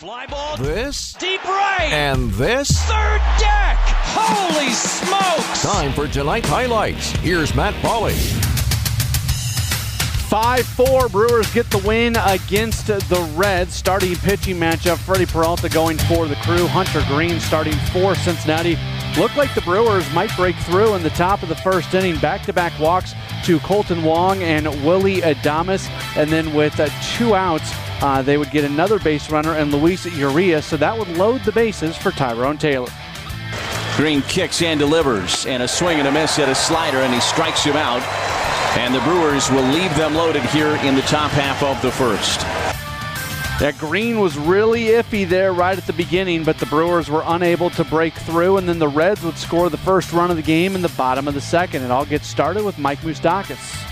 Fly ball. This. Deep right. And this. Third deck. Holy smokes. Time for tonight's highlights. Here's Matt Pauley. 5 4 Brewers get the win against the Reds. Starting pitching matchup Freddie Peralta going for the crew. Hunter Greene starting for Cincinnati. Looked like the Brewers might break through in the top of the first inning. Back to back walks to Kolten Wong and Willy Adames. And then with uh, two outs, uh, they would get another base runner and Luis Urias. So that would load the bases for Tyrone Taylor. Greene kicks and delivers, and a swing and a miss at a slider, and he strikes him out. And the Brewers will leave them loaded here in the top half of the first. That Greene was really iffy there right at the beginning, but the Brewers were unable to break through, and then the Reds would score the first run of the game in the bottom of the second. It all gets started with Mike Moustakas.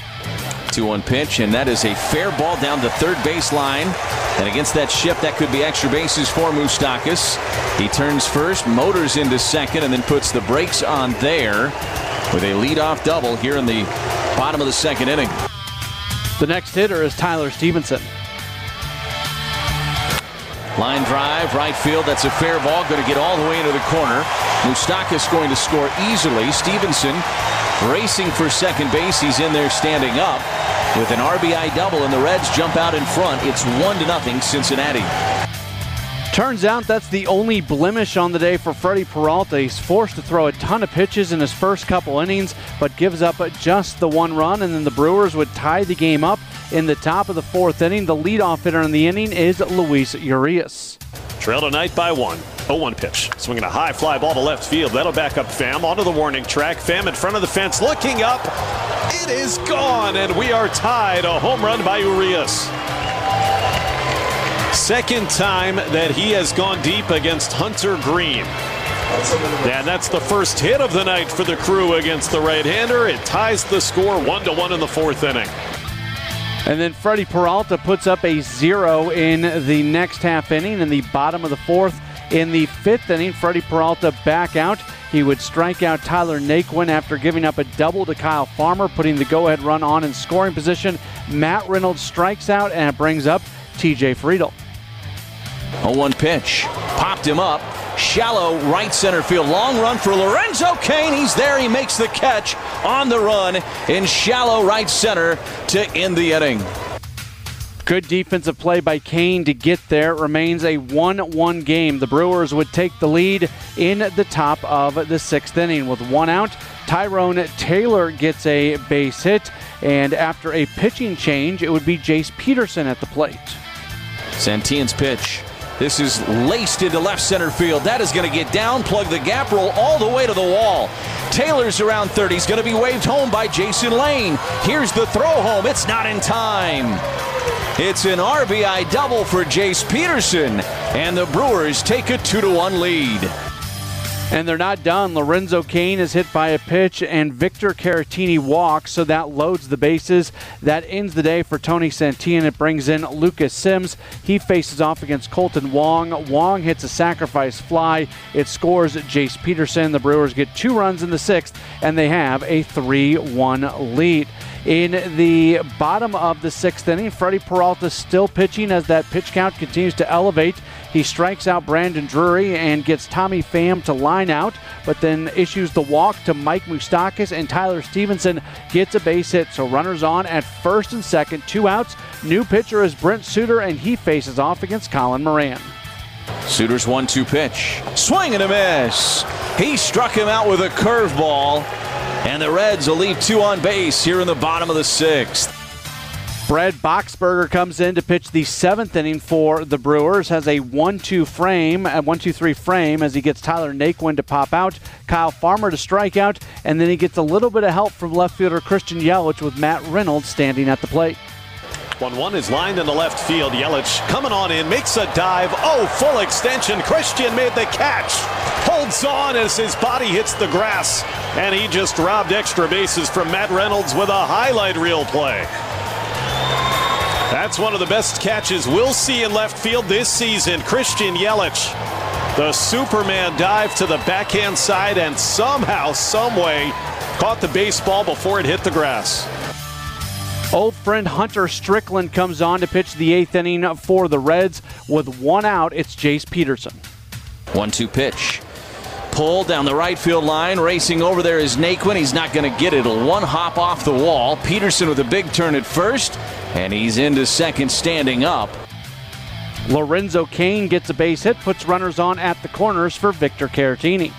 2 1 pitch, and that is a fair ball down the third base line. And against that shift, that could be extra bases for Moustakas. He turns first, motors into second, and then puts the brakes on there with a leadoff double here in the bottom of the second inning. The next hitter is Tyler Stephenson. Line drive, right field. That's a fair ball. Going to get all the way into the corner. Moustakas going to score easily. Stephenson racing for second base. He's in there standing up with an RBI double, and the Reds jump out in front. It's one to nothing Cincinnati. Turns out that's the only blemish on the day for Freddie Peralta. He's forced to throw a ton of pitches in his first couple innings, but gives up just the one run, and then the Brewers would tie the game up in the top of the fourth inning. The leadoff hitter in the inning is Luis Urias. Trail tonight by one. 0-1 pitch. Swinging a high fly ball to left field. That'll back up Pham onto the warning track. Pham in front of the fence looking up. It is gone, and we are tied. A home run by Urias. Second time that he has gone deep against Hunter Greene. And that's the first hit of the night for the crew against the right-hander. It ties the score one to one in the fourth inning. And then Freddie Peralta puts up a zero in the next half inning in the bottom of the fourth. In the fifth inning, Freddie Peralta back out. He would strike out Tyler Naquin after giving up a double to Kyle Farmer, putting the go ahead run on in scoring position. Matt Reynolds strikes out, and it brings up TJ Friedl. 0 1 pitch. Popped him up. Shallow right center field. Long run for Lorenzo Cain. He's there. He makes the catch on the run in shallow right center to end the inning. Good defensive play by Cain to get there. It remains a 1 1 game. The Brewers would take the lead in the top of the sixth inning with one out. Tyrone Taylor gets a base hit, and after a pitching change, it would be Jace Peterson at the plate. Santillan's pitch. This is laced into left center field. That is going to get down, plug the gap roll all the way to the wall. Taylor's around third. He's going to be waved home by Jason Lane. Here's the throw home. It's not in time. It's an RBI double for Jace Peterson, and the Brewers take a 2 to 1 lead. And they're not done. Lorenzo Cain is hit by a pitch, and Victor Caratini walks, so that loads the bases. That ends the day for Tony Santillan. It brings in Lucas Sims. He faces off against Kolten Wong. Wong hits a sacrifice fly. It scores Jace Peterson. The Brewers get two runs in the sixth, and they have a 3 1 lead. In the bottom of the sixth inning, Freddie Peralta still pitching as that pitch count continues to elevate. He strikes out Brandon Drury and gets Tommy Pham to line out, but then issues the walk to Mike Moustakas, and Tyler Stephenson gets a base hit. So runners on at first and second, two outs. New pitcher is Brent Suter, and he faces off against Colin Moran. Suter's one two pitch. Swing and a miss. He struck him out with a curveball. And the Reds will leave two on base here in the bottom of the sixth. Brad Boxberger comes in to pitch the seventh inning for the Brewers. Has a one-two frame, a one-two-three frame as he gets Tyler Naquin to pop out, Kyle Farmer to strike out, and then he gets a little bit of help from left fielder Christian Yelich with Matt Reynolds standing at the plate. 1 1 is lined in the left field. Yelich coming on in, makes a dive. Oh, full extension. Christian made the catch. Holds on as his body hits the grass. And he just robbed extra bases from Matt Reynolds with a highlight reel play. That's one of the best catches we'll see in left field this season. Christian Yelich. The Superman dive to the backhand side and somehow, someway, caught the baseball before it hit the grass. Old friend Hunter Strickland comes on to pitch the eighth inning for the Reds. With one out, it's Jace Peterson. One two pitch. Pull down the right field line. Racing over there is Naquin. He's not going to get it. A one hop off the wall. Peterson with a big turn at first. And he's into second standing up. Lorenzo Cain gets a base hit, puts runners on at the corners for Victor Caratini.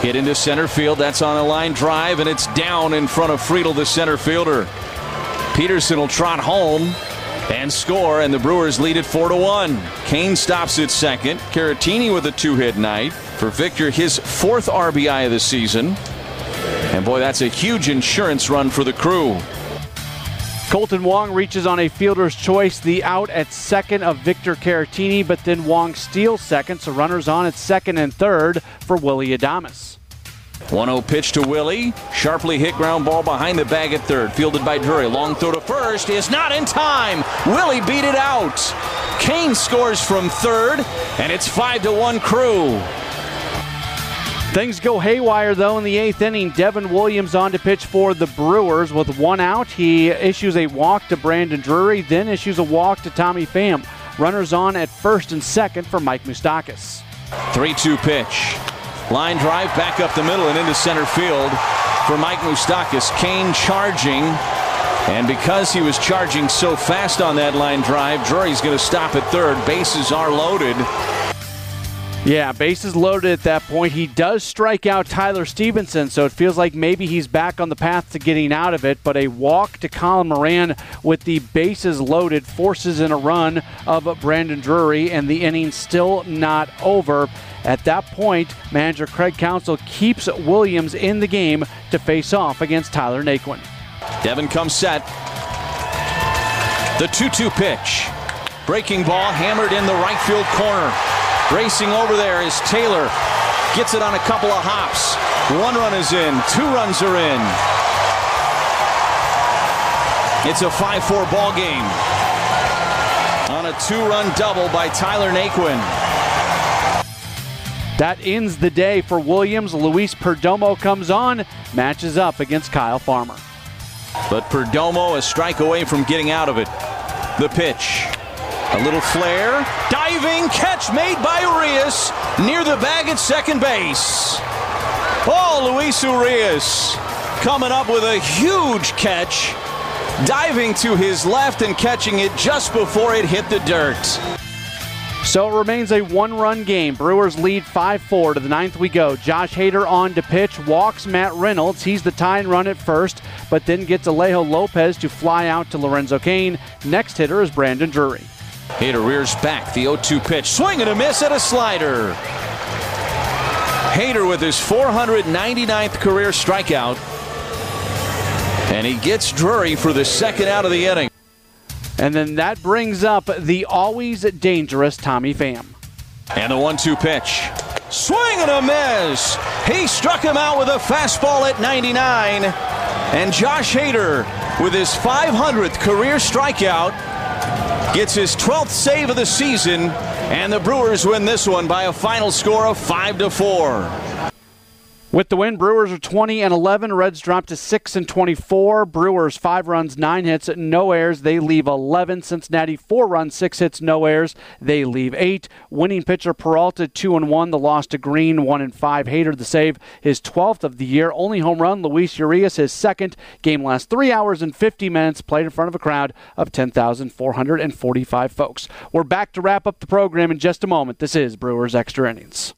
Hit into center field. That's on a line drive, and it's down in front of Friedl, the center fielder. Peterson will trot home and score, and the Brewers lead it 4 to 1. Cain stops at second. Caratini with a two hit night. For Victor, his fourth RBI of the season. And boy, that's a huge insurance run for the crew. Kolten Wong reaches on a fielder's choice, the out at second of Victor Caratini, but then Wong steals second, so runners on at second and third for Willy Adames. 1 0 pitch to Willy. Sharply hit ground ball behind the bag at third. Fielded by Drury. Long throw to first is not in time. Willy beat it out. Cain scores from third, and it's 5 to 1 crew. Things go haywire though in the eighth inning. Devin Williams on to pitch for the Brewers with one out. He issues a walk to Brandon Drury, then issues a walk to Tommy Pham. Runners on at first and second for Mike Moustakas. 3 2 pitch. Line drive back up the middle and into center field for Mike Moustakas. Cain charging. And because he was charging so fast on that line drive, Drury's going to stop at third. Bases are loaded. Yeah, bases loaded at that point. He does strike out Tyler Stephenson, so it feels like maybe he's back on the path to getting out of it. But a walk to Colin Moran with the bases loaded forces in a run of Brandon Drury, and the inning still not over. At that point, manager Craig Counsell keeps Williams in the game to face off against Tyler Naquin. Devin comes set. The 2 2 pitch. Breaking ball hammered in the right field corner. Racing over there is Taylor. Gets it on a couple of hops. One run is in. Two runs are in. It's a 5 4 ball game. On a two run double by Tyler Naquin. That ends the day for Williams. Luis Perdomo comes on, matches up against Kyle Farmer. But Perdomo a strike away from getting out of it. The pitch. A little flare. Diving catch made by Urias near the bag at second base. Oh, Luis Urias coming up with a huge catch. Diving to his left and catching it just before it hit the dirt. So it remains a one run game. Brewers lead 5 4. To the ninth we go. Josh Hader on to pitch, walks Matt Reynolds. He's the tying run at first, but then gets Alejo Lopez to fly out to Lorenzo Cain. Next hitter is Brandon Drury. Hader rears back. The 0 2 pitch. Swing and a miss at a slider. Hader with his 499th career strikeout. And he gets Drury for the second out of the inning. And then that brings up the always dangerous Tommy Pham. And the 1 2 pitch. Swing and a miss. He struck him out with a fastball at 99. And Josh Hader, with his 500th career strikeout, gets his 12th save of the season, and the Brewers win this one by a final score of 5 to 4. With the win, Brewers are 20 and 11. Reds drop to 6 and 24. Brewers 5 runs, 9 hits, no errors. They leave 11. Cincinnati 4 runs, 6 hits, no errors. They leave 8. Winning pitcher Peralta 2 and 1. The loss to Greene 1 and 5. Hader the save his 12th of the year. Only home run Luis Urias his second. Game lasts 3 hours and 50 minutes. Played in front of a crowd of 10,445 folks. We're back to wrap up the program in just a moment. This is Brewers Extra Innings.